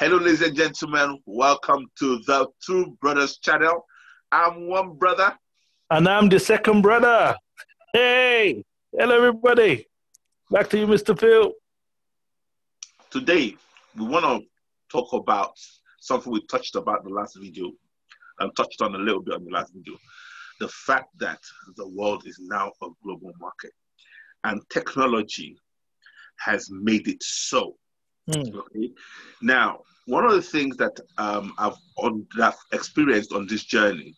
Hello, ladies and gentlemen. Welcome to the Two Brothers channel. I'm one brother. And I'm the second brother. Hey, hello, everybody. Back to you, Mr. Phil. Today, we want to talk about something we touched about the last video and touched on a little bit on the last video. The fact that the world is now a global market and technology has made it so. Mm. Okay. Now, one of the things that um, I've, on, that I've experienced on this journey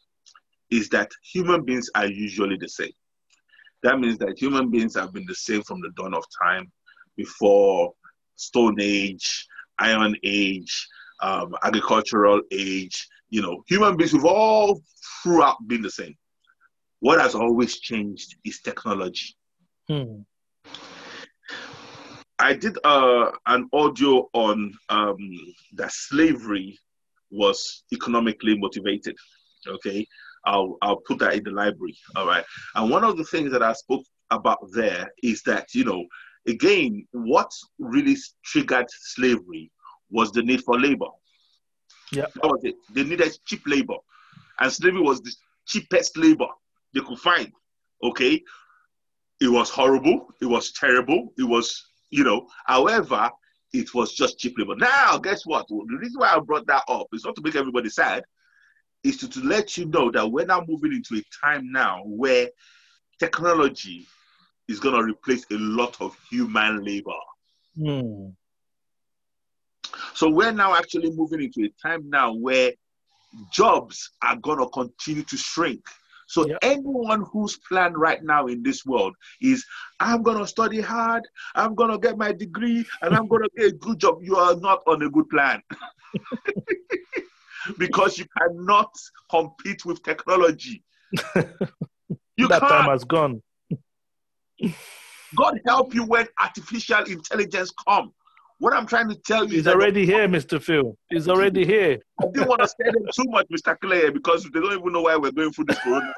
is that human beings are usually the same. That means that human beings have been the same from the dawn of time, before Stone Age, Iron Age, um, agricultural age. You know, human beings have all throughout been the same. What has always changed is technology. Hmm. I did uh, an audio on um, that slavery was economically motivated. Okay, I'll I'll put that in the library. All right, and one of the things that I spoke about there is that you know again what really triggered slavery was the need for labor. Yeah, that was it. They needed cheap labor, and slavery was the cheapest labor they could find. Okay, it was horrible. It was terrible. It was you know. However, it was just cheap labor. Now, guess what? The reason why I brought that up is not to make everybody sad, is to, to let you know that we're now moving into a time now where technology is going to replace a lot of human labor. Hmm. So we're now actually moving into a time now where jobs are going to continue to shrink. So yep. anyone whose plan right now in this world is, I'm gonna study hard, I'm gonna get my degree, and I'm gonna get a good job, you are not on a good plan. because you cannot compete with technology. You that can't. time has gone. God help you when artificial intelligence come. What I'm trying to tell you is already here, Mr. Phil. He's already here. I didn't want to scare them too much, Mr. Clay, because they don't even know why we're going through this corona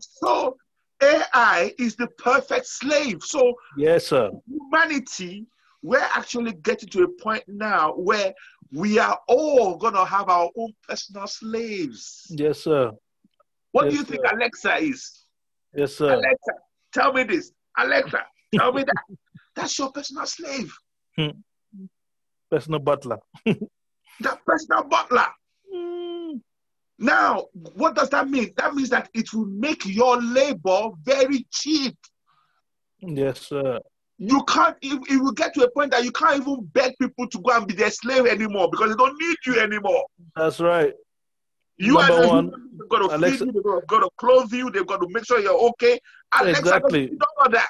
so AI is the perfect slave. So yes, sir. Humanity, we're actually getting to a point now where we are all gonna have our own personal slaves. Yes, sir. What yes, do you think sir. Alexa is? Yes, sir. Alexa, tell me this. Alexa, tell me that. That's your personal slave. Hmm. Personal butler. that personal butler. Mm. Now, what does that mean? That means that it will make your labor very cheap. Yes, sir. You can't, it, it will get to a point that you can't even beg people to go and be their slave anymore because they don't need you anymore. That's right. You Number are one, they've got to Alexa, feed you, they've got to clothe you, they've got to make sure you're okay. Alexa exactly. doesn't know that.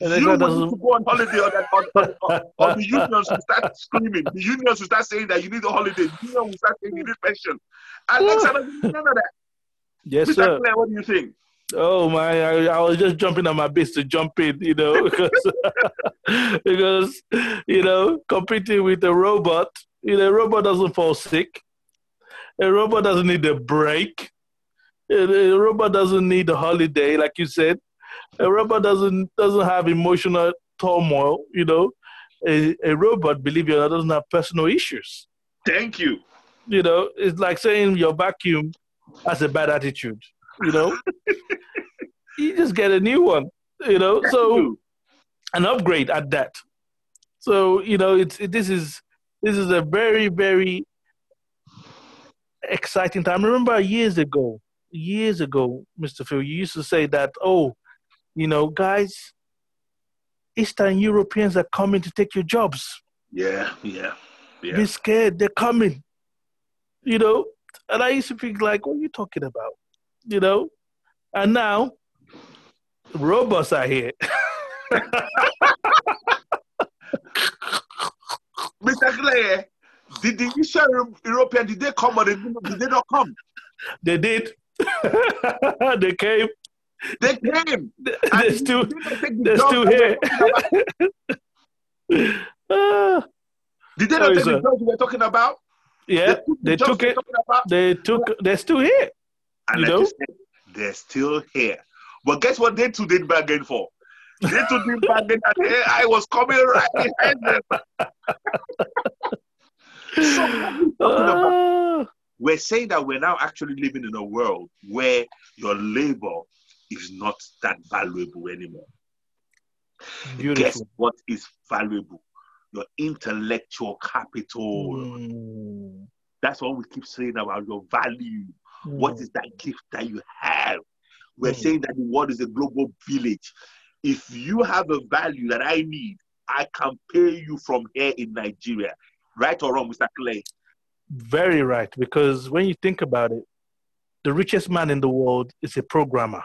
Alexa you doesn't... need to go on holiday or, that, or, or, or, the unions will start screaming. The unions will start saying that you need a holiday. The union will start saying you need pension. Alexa doesn't know that. Yes, Mr. sir. Claire, what do you think? Oh my! I, I, was just jumping on my base to jump in, you know, because because you know competing with a robot, you know, a robot doesn't fall sick. A robot doesn't need a break. A, robot doesn't need a holiday, like you said. A robot doesn't doesn't have emotional turmoil. You know, a, a robot, believe it or not, doesn't have personal issues. Thank you. You know, it's like saying your vacuum has a bad attitude. You know, you just get a new one. You know, so an upgrade at that. So you know, it's it, this is this is a very very exciting time. I remember years ago, years ago, Mr. Phil, you used to say that, oh, you know, guys, Eastern Europeans are coming to take your jobs. Yeah, yeah, yeah. Be scared, they're coming. You know, and I used to think like, what are you talking about? You know, and now robots are here. Mr. Clay, did the Eastern European did they come or did, they not come? They did. they came. They came. They're still, they're still here. Ah. did they not take the jobs we were talking about? Yeah, they took, the they took it. They took. They're still here. And you like know, said, they're still here. But guess what they too did bargain for? They too did bargain and I was coming right behind them. So what we talking about? Ah, we're saying that we're now actually living in a world where your labor is not that valuable anymore. Guess beautiful. what is valuable? Your intellectual capital. Mm, That's what we keep saying about your value. What mm, is that gift that you have? We're Mm. saying that the world is a global village. If you have a value that I need, I can pay you from here in Nigeria. Right or wrong, Mr. Clay? very right? Because when you think about it, the richest man in the world is a programmer.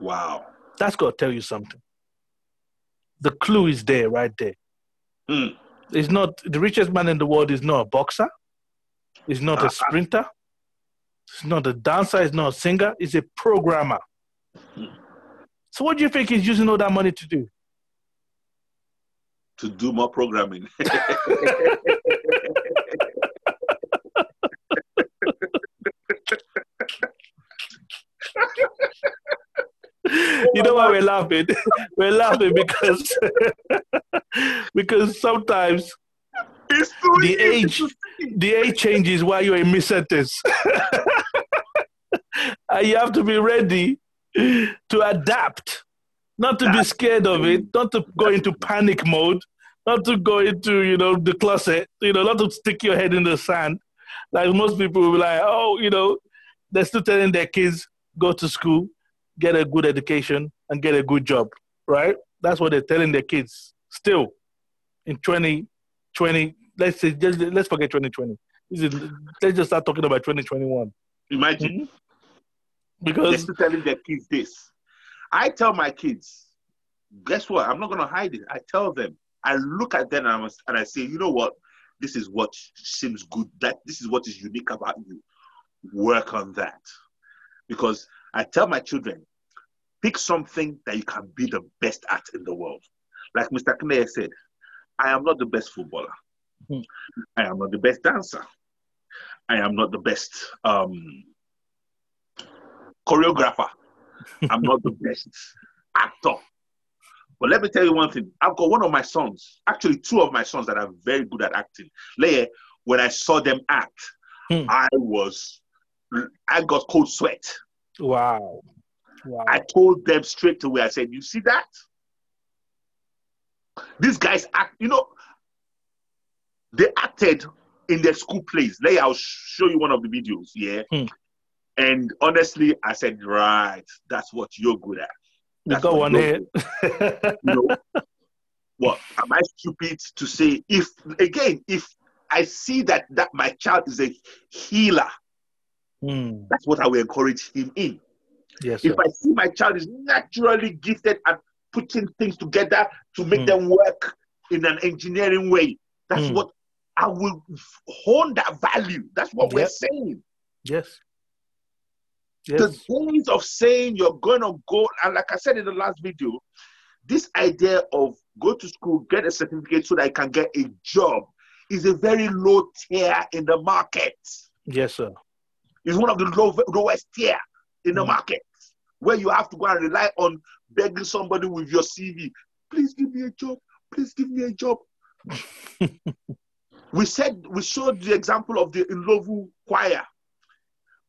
Wow. That's got to tell you something. The clue is there, right there. Hmm. It's not the richest man in the world is not a boxer, is not Uh-uh. a ah, ah. sprinter, it's not a dancer, it's not a singer, it's a programmer. Hmm. So what do you think he's using all that money to do? To do more programming. you know why we're laughing? we're laughing because because sometimes The age- the age changes while you're in mid sentence. and you have to be ready to adapt, not to be scared of it, not to go into panic mode, not to go into, you know, the closet, you know, not to stick your head in the sand. Like most people will be like, oh, you know, they're still telling their kids, go to school, get a good education, and get a good job, right? That's what they're telling their kids still in 2020. Let's say, just, let's forget 2020. This is, let's just start talking about 2021. Imagine. Mhm. They're still telling their kids this. I tell my kids, guess what? I'm not going to hide it. I tell them. I look at them and I, must, and I say, you know what? This is what seems good. That this is what is unique about you. Work on that. Because I tell my children, pick something that you can be the best at in the world. Like Mr. Kne said, I am not the best footballer. Hmm. I am not the best dancer. I am not the best um, choreographer. I'm not the best actor. But let me tell you one thing. I've got one of my sons, actually two of my sons that are very good at acting. Later, when I saw them act, Hmm. I was, I got cold sweat. wow. Wow. I told them straight away, I said, you see that? These guys act, you know, they acted in their school plays. Later, I'll show you one of the videos, yeah? Hmm. And honestly, I said, right, that's what you're good at. you got one here. good at. You know, what am I stupid to say? If again, if I see that that my child is a healer, Hmm. that's what I will encourage him in. Yes, sir. If I see my child is naturally gifted at putting things together to make Mm. them work in an engineering way, that's Mm. what I will hone that value. That's what we're saying. Yes. The Yes. days of saying you're going to go, and like I said in the last video, this idea of go to school, get a certificate so that I can get a job is a very low tier in the market. Yes, sir. It's one of the low, lowest tier in the Mm. market where you have to go and rely on begging somebody with your CV. Please give me a job. Please give me a job. we said we showed the example of the Ndlovu choir.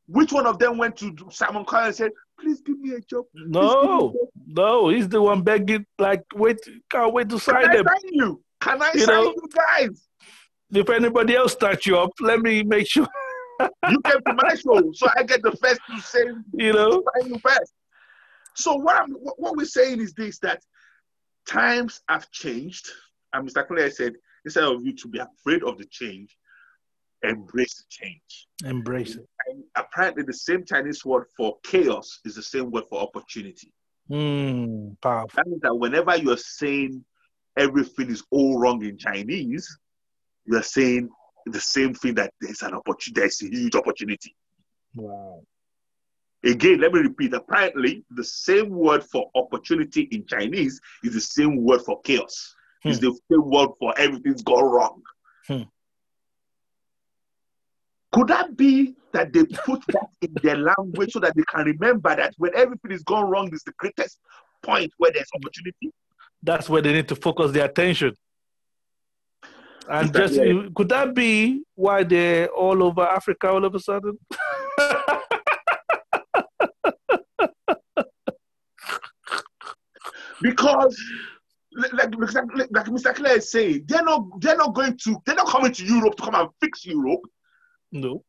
Which one of them went to Simon Cowell and said, "Please give me a job"? Please give a No, job. no, he's the one begging, like, wait, can't wait to sign Can I them. sign you? Can I You sign know? you guys? If anybody else starts you up, let me make sure, You came to my show, so I get the first to say you know. sign you first. So what I'm what we're saying is this that times have changed. And Mr. Claire said, instead of you to be afraid of the change, embrace the change. Embrace it. And apparently the same Chinese word for chaos is the same word for opportunity. Mm, powerful. That means that whenever you're saying everything is all wrong in Chinese, you're saying the same thing that there's an opportunity, there's a huge opportunity. Wow. Again, let me repeat. Apparently, the same word for opportunity in Chinese is the same word for chaos. It's the same word for everything's gone wrong. Hmm. Could that be that they put that in their language so that they can remember that when everything is gone wrong, this is the greatest point where there's opportunity? That's where they need to focus their attention. And that just right? could that be why they're all over Africa all of a sudden? Because like, like, like, like Mr. Claire is saying, they're not they're not going to they're not coming to Europe to come and fix Europe. No.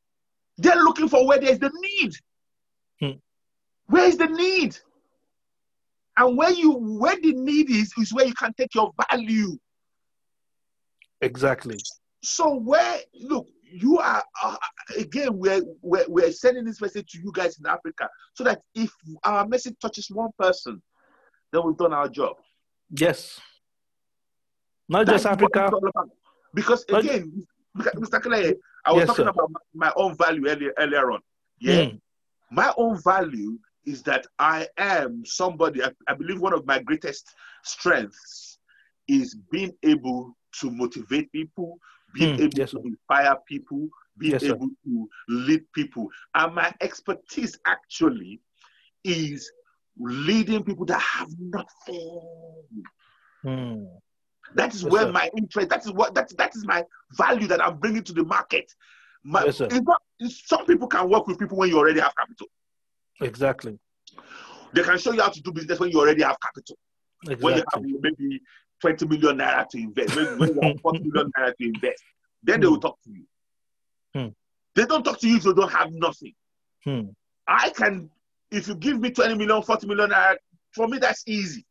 They're looking for where there's the need. Hmm. Where is the need? And where you where the need is is where you can take your value. Exactly. So where look, you are uh, again we're, we're we're sending this message to you guys in Africa so that if our message touches one person, then we've done our job. Yes. Not just That's what Africa. Because again, Mr. Clay, I was Yes, talking sir. about my, own value earlier, earlier on. Yeah. Mm, My own value is that I am somebody, I, I believe one of my greatest strengths is being able to motivate people, being Mm, able yes, to sir. inspire people, being Yes, sir. able to lead people. And my expertise actually is leading people that have nothing. mm. That is Yes, where sir. my interest. That is what that that is my value that I'm bringing to the market. My, Yes, sir. it's not, some people can work with people when you already have capital. Exactly. They can show you how to do business when you already have capital. When you have maybe 20 million naira to invest, when, when you have 40 million naira to invest, then they will talk to you. Hmm. They don't talk to you if you don't have nothing. Hmm. I can, if you give me 20 million, 40 million naira, for me that's easy.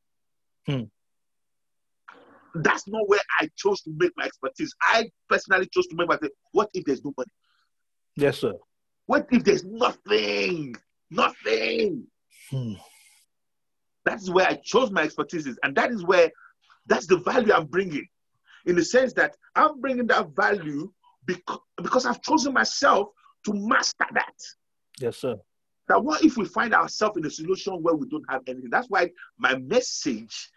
Hmm. That's not where I chose to make my expertise. I personally chose to make my what if there's nobody? Yes, sir. What if there's nothing? Nothing. Hmm. That is where I chose my expertise, is, and that is where that's the value I'm bringing, in the sense that I'm bringing that value because, because I've chosen myself to master that. Yes, sir. That what if we find ourselves in a solution where we don't have anything? That's why my message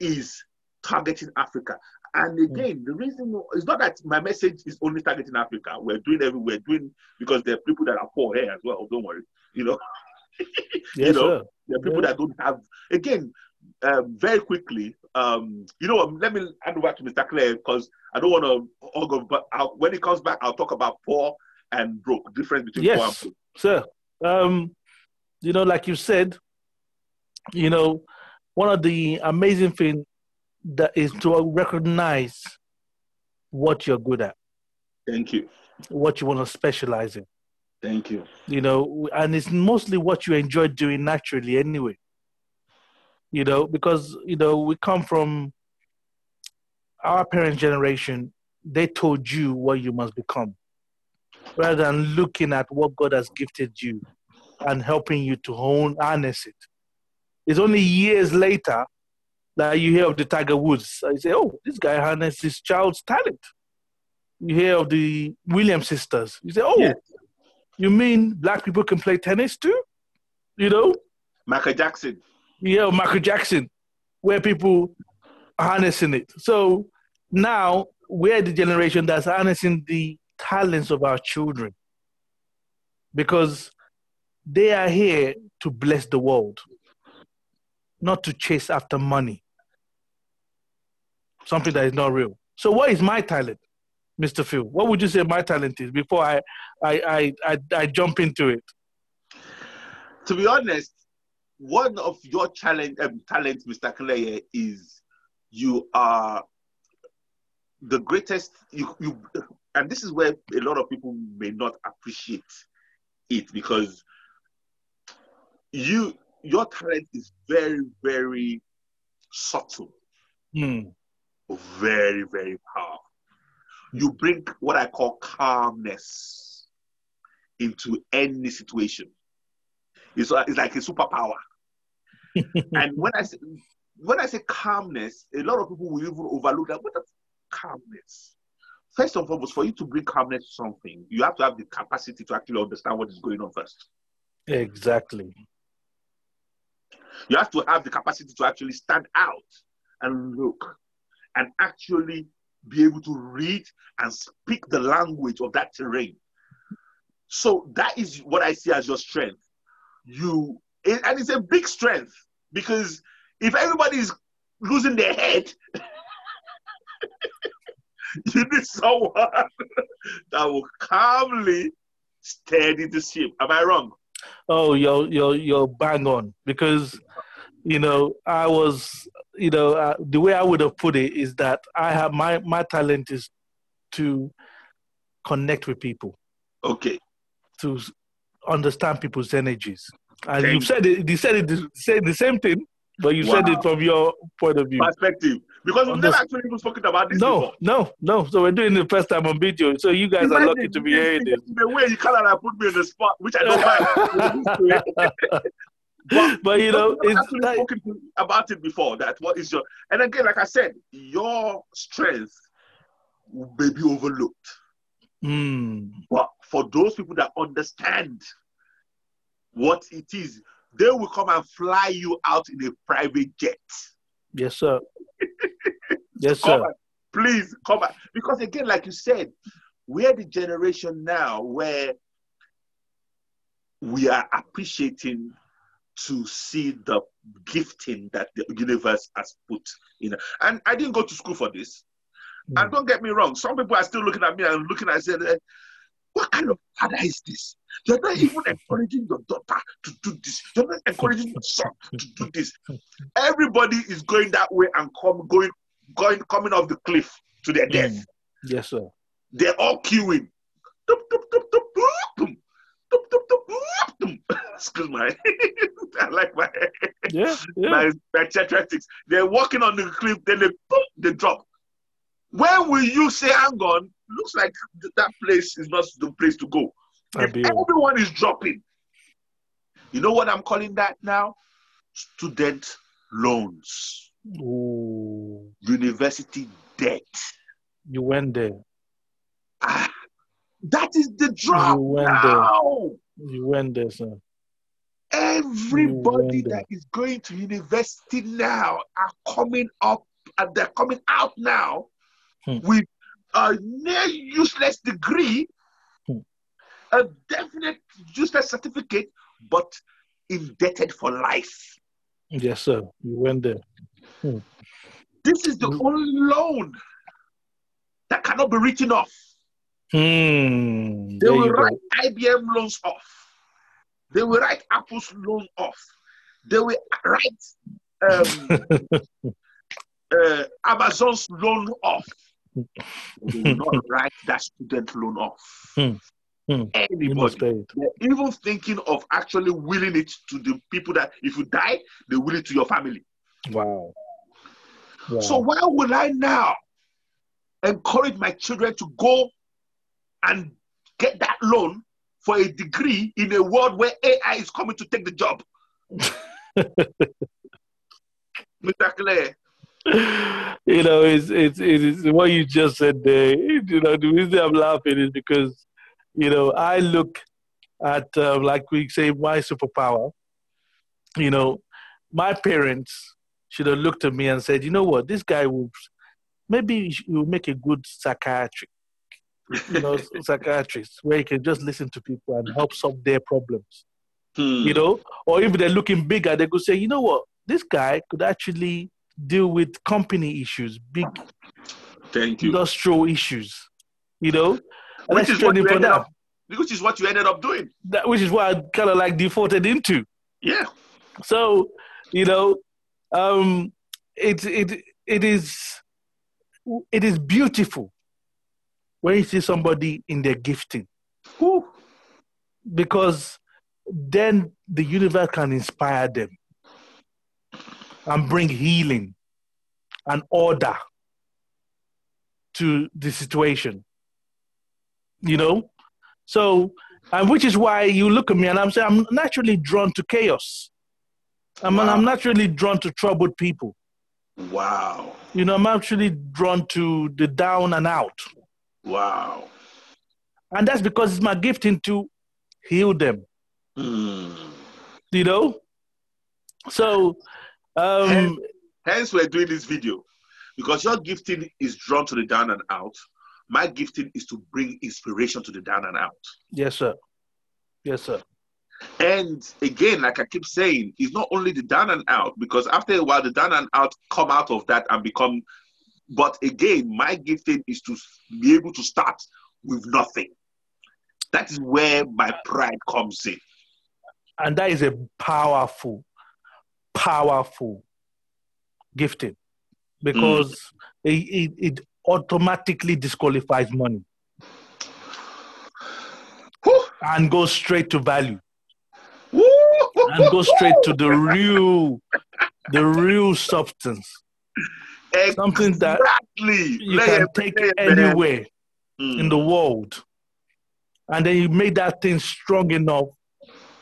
is targeting Africa. And again, the reason is not that my message is only targeting Africa. We're doing everywhere, doing because there are people that are poor here as well. Don't worry, you know. Yes, know, sir. There are people Yeah. that don't have. Again, um, very quickly, um, you know? Let me hand over to Mr. Clay because I don't want to on. But I'll, when he comes back, I'll talk about poor and broke. Difference between poor and Yes, broke. sir. Um, you know, like you said, you know, one of the amazing things that is to recognize what you're good at, Thank you. what you want to specialize in. Thank you. You know, and it's mostly what you enjoy doing naturally anyway. You know, because you know we come from our parent generation. They told you what you must become, rather than looking at what God has gifted you and helping you to hone harness it. It's only years later that you hear of the Tiger Woods. I say, "Oh, this guy harnessed his child's talent." You hear of the Williams sisters. You say, "Oh, you mean black people can play tennis too?" You know, Michael Jackson. Yeah, Michael Jackson, where people are harnessing it. So now we're the generation that's harnessing the talents of our children because they are here to bless the world, not to chase after money, something that is not real. So, what is my talent, Mr. Phil? What would you say my talent is before I, I, I, I, I jump into it? To be honest, one of your challenge um, talents, Mr. Clay, is you are the greatest. You, you, and this is where a lot of people may not appreciate it because you your talent is very very subtle Hmm. Very very powerful. You bring what i call calmness into any situation. It's, like- it's like a superpower. And when i say when i say calmness a lot of people will even overlook that. What is calmness? First and foremost for you to bring calmness to something you have to have the capacity to actually understand what is going on first. Exactly. You have to have the capacity to actually stand out and look and actually be able to read and speak the language of that terrain. So that is what I see as your strength. You and it's a big strength because if everybody is losing their head, you need someone that will calmly steady the ship. Am I wrong? Oh, you're you're you're bang on because you know I was you know uh, the way I would have put it is that I have my my talent is to connect with people. Okay. To understand people's energies. And you said it. You said it. Said the same thing, but you wow. said it from your point of view. Perspective, because we've never actually even spoken about this. No, before. no, no. So we're doing the first time on video. So you guys Imagine are lucky to be hearing this. The way you kind of put me on the spot, which I don't mind. but, but, you know, it's like, spoken about it before. That what is your and again, like I said, your strength may be overlooked. Mm. But for those people that understand what it is, they will come and fly you out in a private jet. Yes, sir. yes, sir. Come please come back. Because again, like you said, we're the generation now where we are appreciating to see the gifting that the universe has put in. And I didn't go to school for this. Mm. And don't get me wrong, some people are still looking at me and looking at saying, what kind of father is this? You're not even encouraging your daughter to do this. You're not encouraging your son to do this. Everybody is going that way and come going going coming off the cliff to their death. Mm. Yes, sir. They're all queuing. Excuse my, I like my, yeah, yeah. my, my theatrics. They're walking on the cliff, then they boom, they drop. When will you say, hang on, looks like that place is not the place to go. If everyone is dropping, you know what I'm calling that now? Student loans. Ooh. University debt. You went there. Ah, that is the drop. You went now. there. You went there, sir. Everybody that is going to university now are coming up and they're coming out now hmm. with a near useless degree, hmm. a definite useless certificate, but indebted for life. Yes, sir. You went there. Hmm. This is the hmm. only loan that cannot be written off. Hmm. They will write go. IBM loans off. They will write Apple's loan off. They will write um, uh, Amazon's loan off they will not write that student loan off. Hmm. Hmm. Anybody. They're even thinking of actually willing it to the people that if you die, they will it to your family. Wow. wow. So why would I now encourage my children to go and get that loan for a degree in a world where AI is coming to take the job? Mr. Claire, you know, it's, it's, it's what you just said there. You know, the reason I'm laughing is because, you know, I look at, uh, like we say, my superpower. You know, my parents should have looked at me and said, you know what, this guy will, maybe he will make a good psychiatric, you know, psychiatrists where you can just listen to people and help solve their problems. Hmm. You know, or if they're looking bigger, they could say, you know what, this guy could actually deal with company issues, big Thank you. industrial issues. You know, which is, what you ended up, which is what you ended up doing. That which is what I kind of like defaulted into. Yeah. So, you know, um, it it it is it is beautiful when you see somebody in their gifting, Whew. because then the universe can inspire them and bring healing and order to the situation. You know? So, and which is why you look at me and I'm saying, I'm naturally drawn to chaos. I mean, wow. I'm naturally drawn to troubled people. Wow. You know, I'm actually drawn to the down and out. Wow. And that's because it's my gifting to heal them. Mm. You know? So um, hence, hence, we're doing this video because your gifting is drawn to the down and out. My gifting is to bring inspiration to the down and out. Yes, sir. Yes, sir. And again, like I keep saying, it's not only the down and out, because after a while, the down and out come out of that and become. But again, my gifting is to be able to start with nothing. That is where my pride comes in. And that is a powerful, powerful gifting because mm. it, it, it automatically disqualifies money and goes straight to value and go straight to the real the real substance exactly. something that you Lay can take it anywhere mm. in the world and then you make that thing strong enough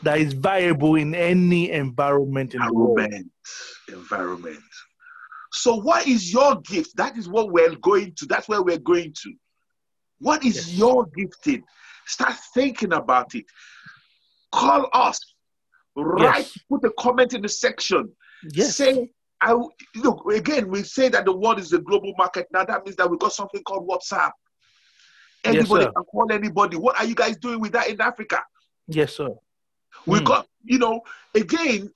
that is viable in any environment in environment. the world environment so what is your gift that is what we're going to that's where we're going to what is yes. your gifting Start thinking about it. Call us. Write, yes. put a comment in the section. Yes. Say, I look again. We say that the world is a global market. Now that means that we got something called WhatsApp. Anybody yes, can call anybody. What are you guys doing with that in Africa? Yes, sir. We mm. got, you know, again,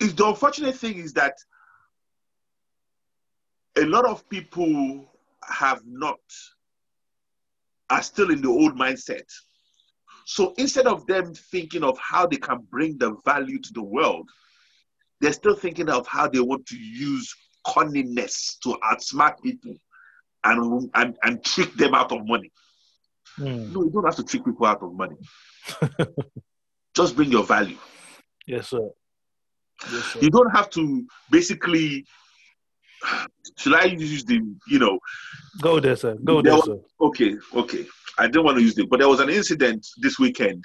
is the unfortunate thing is that a lot of people have not are still in the old mindset. So instead of them thinking of how they can bring the value to the world, they're still thinking of how they want to use cunningness to outsmart people and, and, and trick them out of money. Mm. No, you don't have to trick people out of money. Just bring your value. Yes, sir. Yes, sir. You don't have to basically should I use the, you know? Go there, sir. Go there, there was, sir. Okay, okay. I didn't want to use it, but there was an incident this weekend,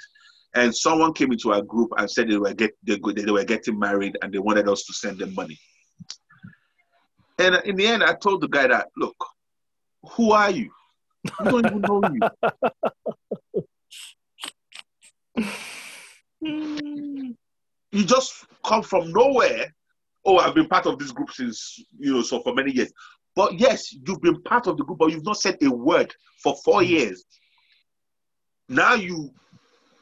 and someone came into our group and said they were get they, they were getting married and they wanted us to send them money. And in the end, I told the guy that, look, who are you? I don't even know you. you just come from nowhere oh, I've been part of this group since, you know, so for many years. But yes, you've been part of the group, but you've not said a word for four years. Now you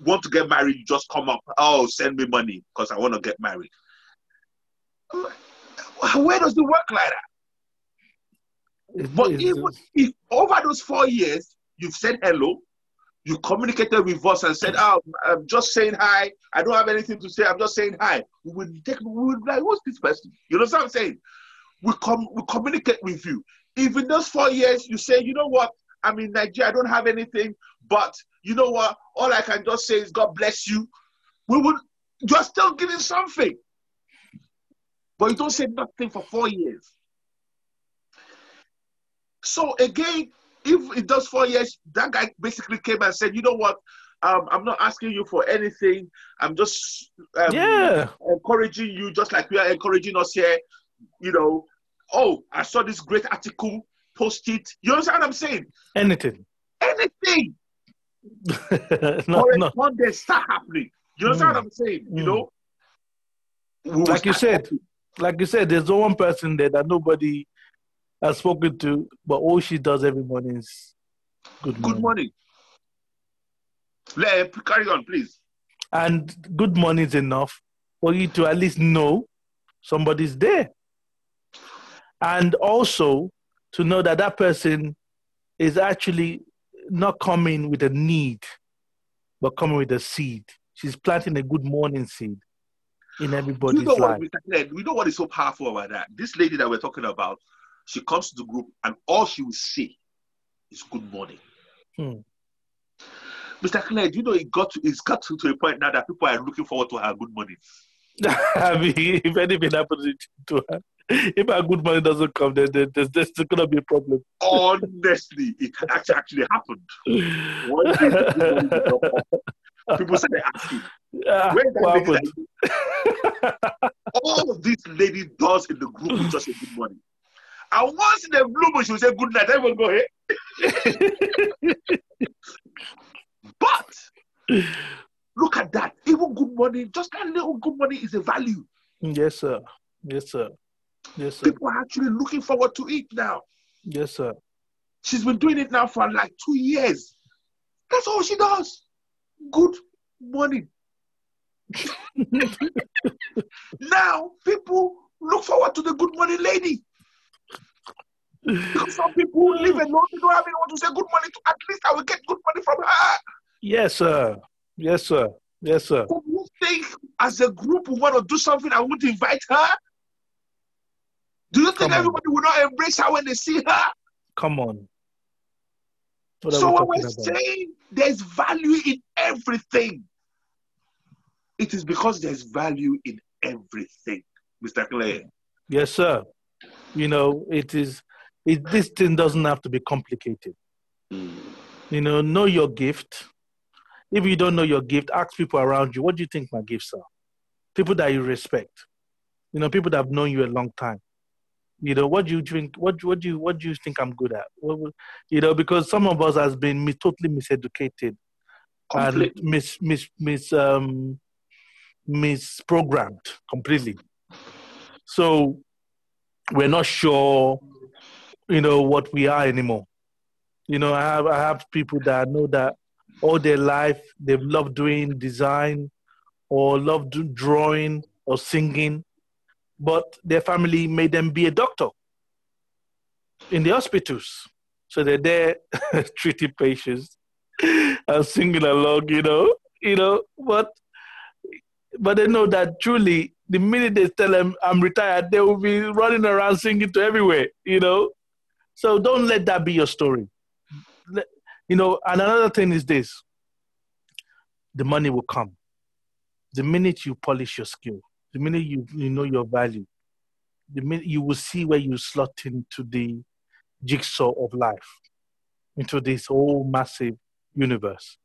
want to get married, you just come up, oh, send me money because I want to get married. Where does it work like that? but if, if over those four years you've said hello, you communicated with us and said, "Oh, I'm just saying hi. I don't have anything to say. I'm just saying hi." We would take, we would like, "Who's this person?" You know what I'm saying? We come, we communicate with you. If in those four years you say, "You know what? I'm in Nigeria. I don't have anything, but you know what? All I can just say is God bless you." We would. You're still giving something, but you don't say nothing for four years. So again, if it does four years, that guy basically came and said, you know what? Um, I'm not asking you for anything. I'm just um, yeah. encouraging you, just like we are encouraging us here. You know, oh, I saw this great article. Post it. You understand what I'm saying? Anything. Anything. no, no. one day start happening. You understand mm. what I'm saying? Mm. You know. like you said, like you said, there's one person there that nobody I've spoken to, but all she does every morning is good morning. Good morning. Let, carry on, please. And good morning is enough for you to at least know somebody's there. And also to know that that person is actually not coming with a need, but coming with a seed. She's planting a good morning seed in everybody's you know life. What, we know what is so powerful about that. This lady that we're talking about, she comes to the group and all she will say is good morning. Hmm. Mr. Claire, do you know it got to it's got to, to a point now that people are looking forward to her good morning. I mean, if anything happens to her, if her good money doesn't come, then, then there's, there's gonna be a problem. Honestly, it actually, actually happened. People started asking, uh, where that All this lady does in the group is just a good money. And once in the blue moon, she will say, Good night. Everyone go ahead. but look at that. Even good money, just that little good money is a value. Yes, sir. Yes, sir. Yes, sir. People are actually looking forward to it now. Yes, sir. She's been doing it now for like two years. That's all she does. good morning. now people look forward to the good morning lady. Because some people live alone, they don't have anyone to say good money to. At least I will get good money from her. Yes, sir. Yes, sir. Yes, sir. You think as a group we want to do something, I would invite her? Do you think Come on. everybody will not embrace her when they see her? Come on. What so we when we're about? saying there's value in everything, it is because there's value in everything, Mr. Clay. Yes, sir. You know, it is. It, this thing doesn't have to be complicated. Mm. You know, know your gift. If you don't know your gift, ask people around you, what do you think my gifts are? People that you respect. You know, people that have known you a long time. You know, what do you think? What what do you what do you think I'm good at? What, you know, because some of us has been mis- totally miseducated and Completely. mis mis mis um misprogrammed completely. So we're not sure, you know, what we are anymore. You know, I have I have people that know that all their life they've loved doing design or loved drawing or singing, but their family made them be a doctor in the hospitals. So they're there treating patients and singing along, you know, you know, but but they know that truly the minute they tell them I'm retired, they will be running around singing to everywhere, you know. So don't let that be your story. You know, and another thing is this the money will come. The minute you polish your skill, the minute you, you know your value, the minute you will see where you slot into the jigsaw of life, into this whole massive universe.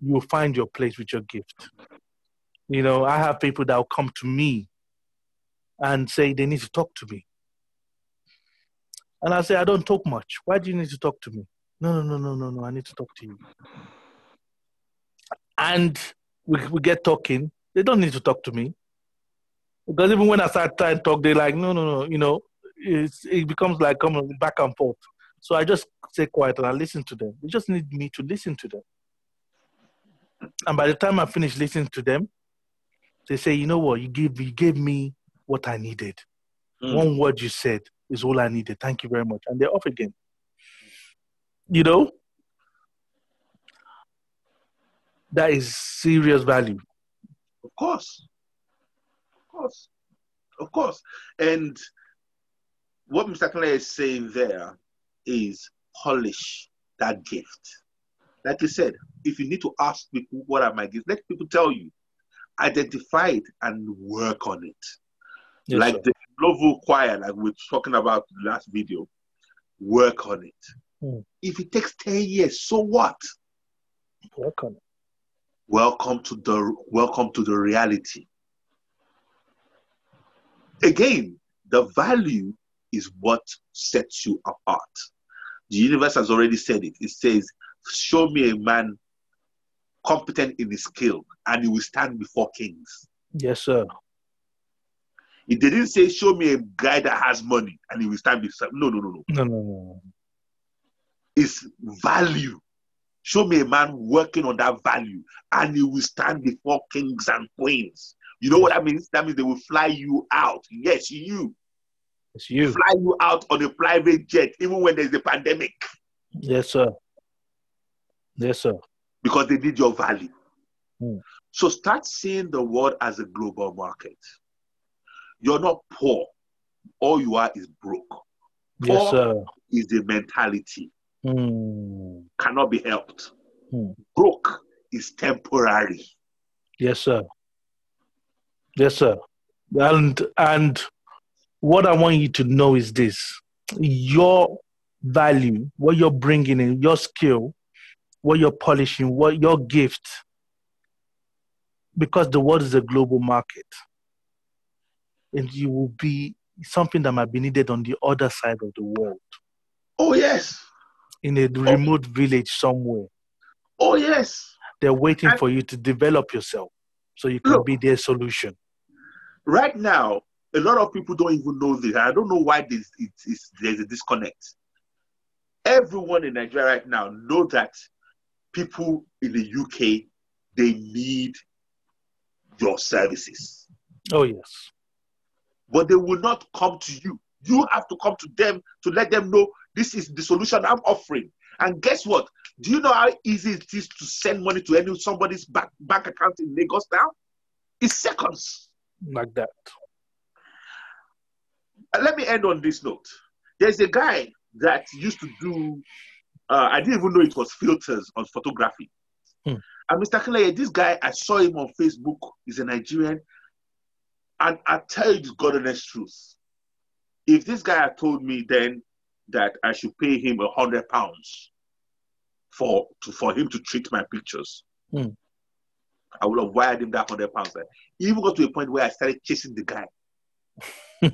You will find your place with your gift. You know, I have people that will come to me and say they need to talk to me. And I say, I don't talk much. Why do you need to talk to me? No, no, no, no, no, no. I need to talk to you. And we, we get talking. They don't need to talk to me. Because even when I start trying to talk, they're like, no, no, no, you know, it's, it becomes like coming back and forth. So I just stay quiet and I listen to them. They just need me to listen to them. And by the time I finish listening to them, they say, you know what, you gave you gave me what I needed. Mm. One word you said is all I needed. Thank you very much. And they're off again. You know? That is serious value. Of course. Of course. Of course. And what Mr. Clay is saying there is polish that gift. Like you said, if you need to ask people what are my gifts, let people tell you. Identify it and work on it. Yes, like sir. the Ndlovu choir, like we we're talking about in the last video, work on it. Hmm. If it takes 10 years, so what? Work on it. welcome to the welcome to the reality again the value is what sets you apart. The universe has already said it. It says show me a man competent in his skill and he will stand before kings. Yes, sir. it didn't say show me a guy that has money and he will stand before no no no no. No, no, no. it's value. Show me a man working on that value and he will stand before kings and queens you know what that means that means they will fly you out yes you It's you. fly you out on a private jet even when there's a pandemic Yes, sir. Yes, sir. because they need your value Hmm. so start seeing the world as a global market you're not poor all you are is broke Yes, sir. is the mentality Hmm. cannot be helped Hmm. broke is temporary Yes, sir. Yes, sir. And and what I want you to know is this: your value, what you're bringing in, your skill, what you're polishing, what your gift, because the world is a global market, and you will be something that might be needed on the other side of the world, oh yes in a remote village somewhere. oh yes They're waiting And- for you to develop yourself so you can Look. be their solution. Right now, a lot of people don't even know this. I don't know why this it's, it's, there's a disconnect. Everyone in Nigeria right now know that people in the UK they need your services. Oh, yes. But they will not come to you. You have to come to them to let them know this is the solution I'm offering. And guess what? Do you know how easy it is to send money to any somebody's bank, bank account in Lagos now? It's seconds. Like that. Let me end on this note. There's a guy that used to do, uh, I didn't even know it was filters on photography. Hmm. And Mr. Clay, this guy, I saw him on Facebook. He's a Nigerian. And I tell you the God honest truth. If this guy had told me then that I should pay him a hundred pounds for to, for him to treat my pictures, Hmm. I would have wired him that hundred pounds. He even got to a point where I started chasing the guy.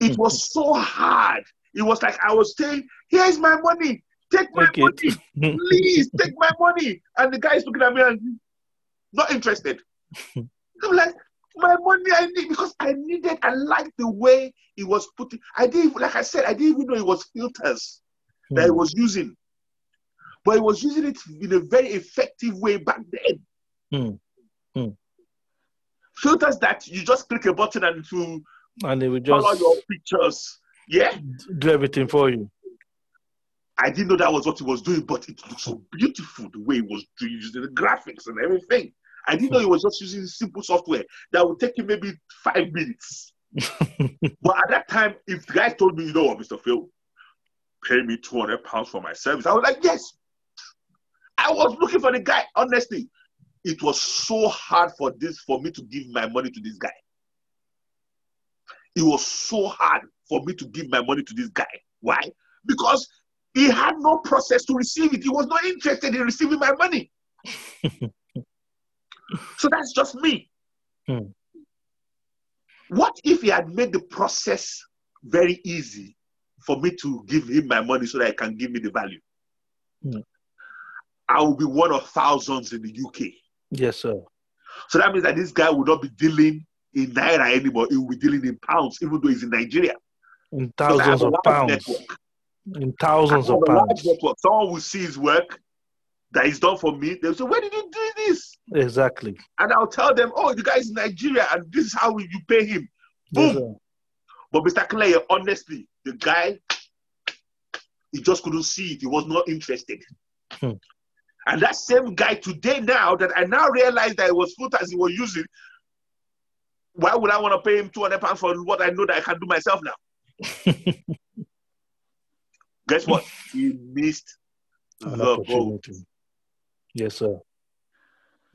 It was so hard. It was like I was saying, "Here's my money. Take my money, please. Take my money." And the guy is looking at me and not interested. I'm like, "My money, I need because I needed. I liked the way he was putting. I didn't like I said, I didn't even know it was filters that he was using, but he was using it in a very effective way back then. Hmm. Hmm. Filters that you just click a button and to and they will color just your pictures. Yeah, do everything for you. I didn't know that was what he was doing, but it looked so beautiful the way he was doing using the graphics and everything. I didn't know he was just using simple software that would take him maybe five minutes. but at that time, if the guy told me, you know what, Mr. Phil, pay me 200 pounds for my service, I was like, yes. I was looking for the guy, honestly. It was so hard for this for me to give my money to this guy. It was so hard for me to give my money to this guy. Why? Because he had no process to receive it. He was not interested in receiving my money. so that's just me. Hmm. What if he had made the process very easy for me to give him my money so that he can give me the value? Hmm. I will be one of thousands in the UK. Yes, sir. So that means that this guy will not be dealing in naira anymore. He will be dealing in pounds, even though he's in Nigeria. In Because I have thousands a of pounds. network. In thousands of have a large pounds. network. Someone will see his work that is done for me. They'll say, Where did you do this? Exactly. And I'll tell them, Oh, the guy is in Nigeria and this is how you pay him. Boom. sir. But Mr. Clay, honestly, the guy, he just couldn't see it. He was not interested. Hmm. And that same guy today, now that I now realize that it was filters he was using, why would I want to pay him 200 pounds for what I know that I can do myself now? Guess what? He missed An the boat. Yes, sir.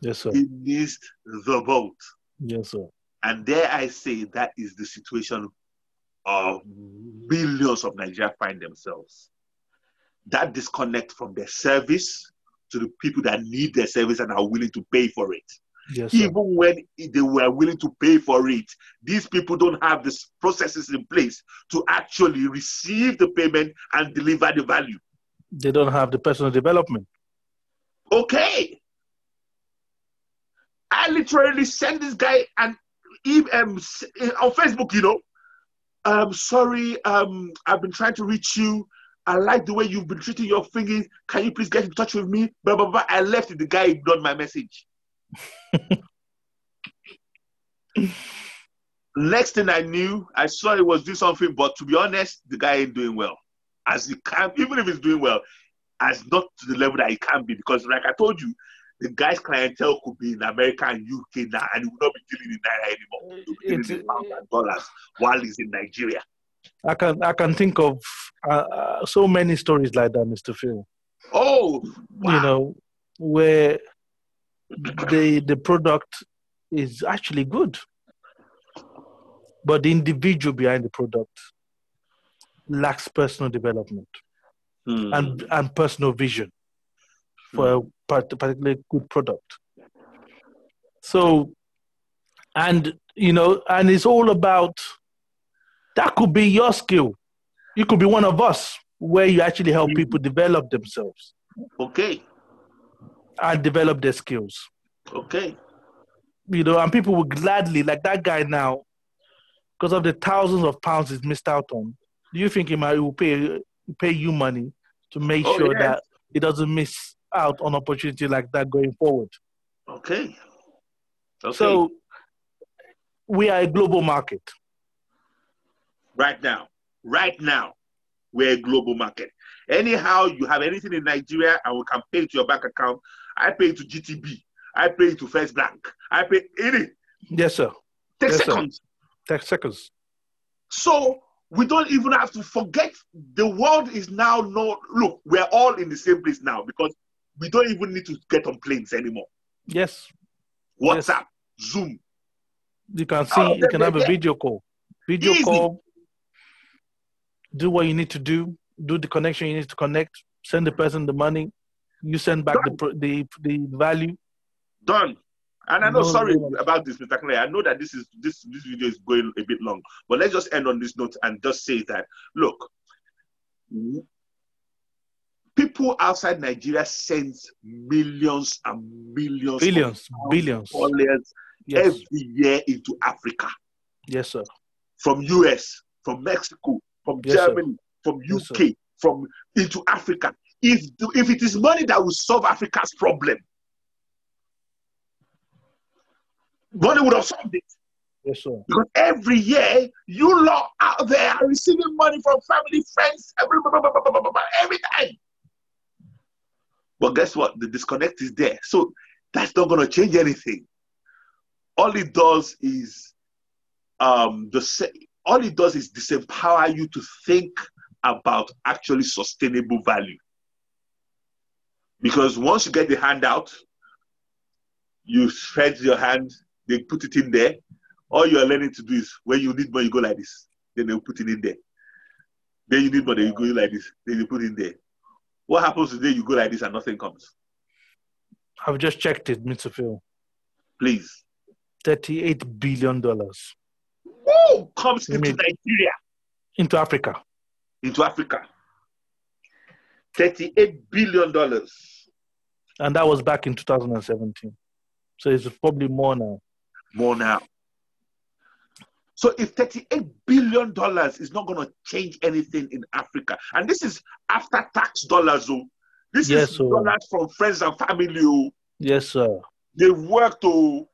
Yes, sir. He missed the boat. Yes, sir. And there I say that is the situation of millions of Nigeria find themselves. That disconnect from their service to the people that need their service and are willing to pay for it. Yes, sir. Even when they were willing to pay for it, these people don't have the processes in place to actually receive the payment and deliver the value. They don't have the personal development. Okay. I literally sent this guy an um, on Facebook, you know. Um, sorry, um, I've been trying to reach you. I like the way you've been treating your fingers. Can you please get in touch with me? Blah blah blah. I left it. The guy ignored my message. Next thing I knew, I saw he was doing something, but to be honest, the guy ain't doing well. As he can, even if he's doing well, as not to the level that he can be, because like I told you, the guy's clientele could be in America and UK now, and he will not be dealing in naira anymore. He'll be dealing It's- in pounds and dollars while he's in Nigeria. I can I can think of uh, uh, so many stories like that, Mr. Phil. Oh, wow. You know, where the the product is actually good, but the individual behind the product lacks personal development Hmm. and and personal vision for a particularly good product. So, and you know, and it's all about that could be your skill. You could be one of us where you actually help Mhm. people develop themselves okay, and develop their skills. okay. You know, and people would gladly, like that guy now, because of the thousands of pounds he's missed out on. Do you think he might will pay pay you money to make Oh, sure that he doesn't miss out on opportunity like that going forward? Okay. okay. So we are a global market. Right now, right now, we're a global market. Anyhow, you have anything in Nigeria and we can pay it to your bank account. I pay it to GTB. I pay it to First Bank. I pay any. Yes, sir. Take Yes, sir. seconds. Ten seconds. So we don't even have to forget the world is now no look, we're all in the same place now because we don't even need to get on planes anymore. Yes. Yes. WhatsApp, Zoom. You can see, you can have a video call. Video Easy. call. Do what you need to do. Do the connection you need to connect. Send the person the money. You send back the the the value. Done. And I know, No, sorry no. about this, Mr. Clay. I know that this is this this video is going a bit long, but let's just end on this note and just say that look, people outside Nigeria send millions and millions Billions, of billions. dollars Yes, every year into Africa yes, sir. from US, from Mexico, from Yes, sir. Germany, from Yes. UK, from into Africa. If if it is money that will solve Africa's problem, money would have solved it. Yes, sir. Because every year you lot out there are receiving money from family, friends, every, every time. But guess what? The disconnect is there. So that's not going to change anything. All it does is um the all it does is disempower you to think about actually sustainable value. Because once you get the handout, you spread your hand, they put it in there, all you are learning to do is when you need more, you go like this. Then they'll put it in there. Then you need more, then you go like this. Then you put it in there. What happens today? You go like this and nothing comes. I've just checked it, Mr. Phil. Please. $38 billion Woo! Comes into Nigeria, into Africa. into Africa. $38 billion. And that was back in 2017. So it's probably more now. More now. So if $38 billion is not going to change anything in Africa, and this is after tax dollars, oh, this Yes, is oh. dollars from friends and family, oh. Yes, sir. they've worked, oh,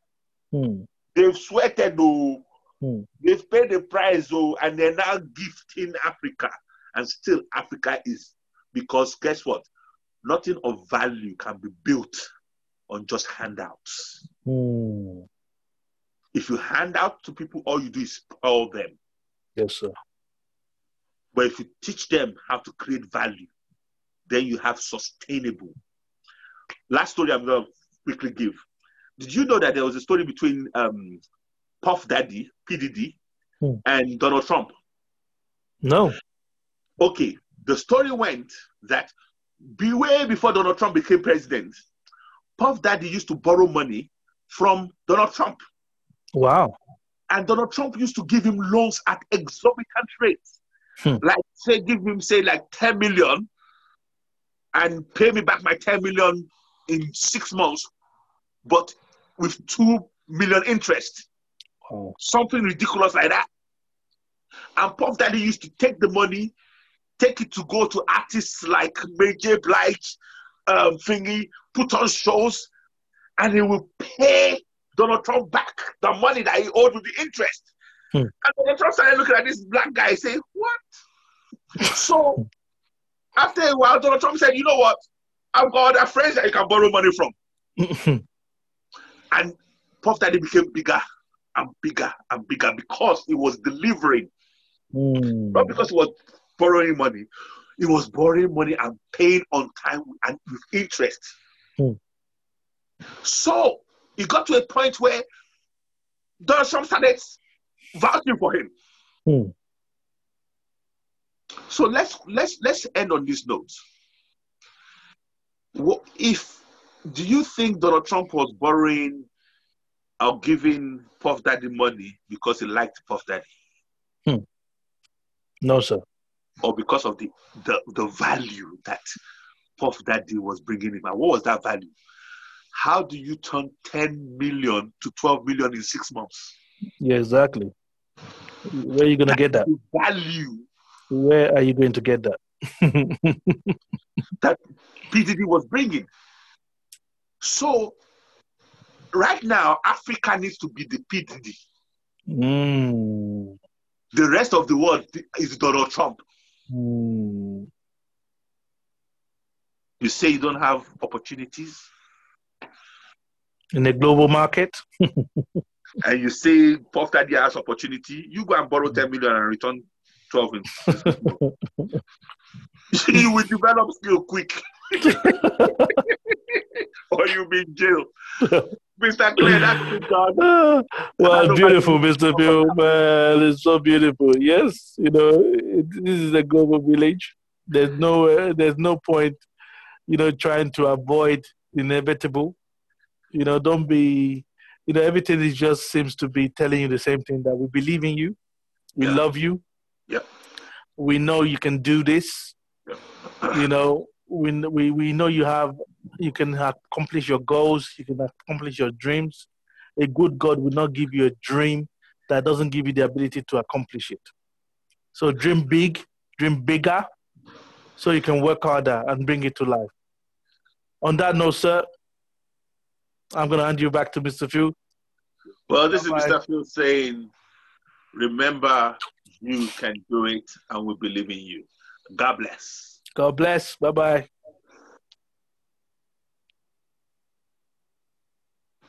Hmm. they've sweated, oh, Hmm. they've paid the price, oh, and they're now gifting Africa. And still, Africa is because guess what? Nothing of value can be built on just handouts. Hmm. If you hand out to people, all you do is spoil them. Yes, sir. But if you teach them how to create value, then you have sustainable. Last story I'm going to quickly give. Did you know that there was a story between um, Puff Daddy, P. Diddy, Hmm. and Donald Trump? No. Okay, the story went that be way before Donald Trump became president, Puff Daddy used to borrow money from Donald Trump. Wow. And Donald Trump used to give him loans at exorbitant rates. Hmm. Like say give him say like 10 million and pay me back my 10 million in six months, but with two million interest. Wow. Something ridiculous like that. And Puff Daddy used to take the money, take it to go to artists like Mary J. Blige, um, Thingy, put on shows, and he will pay Donald Trump back the money that he owed with the interest. Hmm. And Donald Trump started looking at this black guy and saying, What? so after a while, Donald Trump said, You know what? I've got other friends that you can borrow money from. And Puff Daddy became bigger and bigger and bigger because he was delivering, Hmm. not because he was borrowing money. He was borrowing money and paying on time and with interest. Hmm. So he got to a point where Donald Trump started vouching for him. Hmm. So let's let's let's end on this note. What if do you think Donald Trump was borrowing or giving Puff Daddy money because he liked Puff Daddy hmm. No, sir. or because of the the, the value that Puff Daddy was bringing him? And what was that value? How do you turn 10 million to 12 million in six months? Yeah, exactly. Where are you going to get that? Value Where are you going to get that? that P. Diddy was bringing. So right now, Africa needs to be the P. Diddy. Mm. The rest of the world is Donald Trump. Mm. You say you don't have opportunities, In the global market. and you say Puff Daddy has opportunity. You go and borrow 10 million and return 12 in. you will develop skill quick, or you'll be in jail. Mr. Clay, that's it, God. Ah, well, beautiful, Mr. Bill, man. It's so beautiful. Yes, you know, it, this is a global village. There's no, uh, there's no point, you know, trying to avoid inevitable. You know, don't be, you know, everything is just seems to be telling you the same thing that we believe in you, we Yeah. love you, Yeah. we know you can do this. You know, we we we know you have, you can accomplish your goals, you can accomplish your dreams a good God will not give you a dream that doesn't give you the ability to accomplish it. So dream big, dream bigger, so you can work harder and bring it to life. On that note, sir, I'm going to hand you back to Mr. Phil. Well, this is Bye-bye. Mr. Phil saying, remember, you can do it, and we believe in you. God bless. God bless. Bye bye.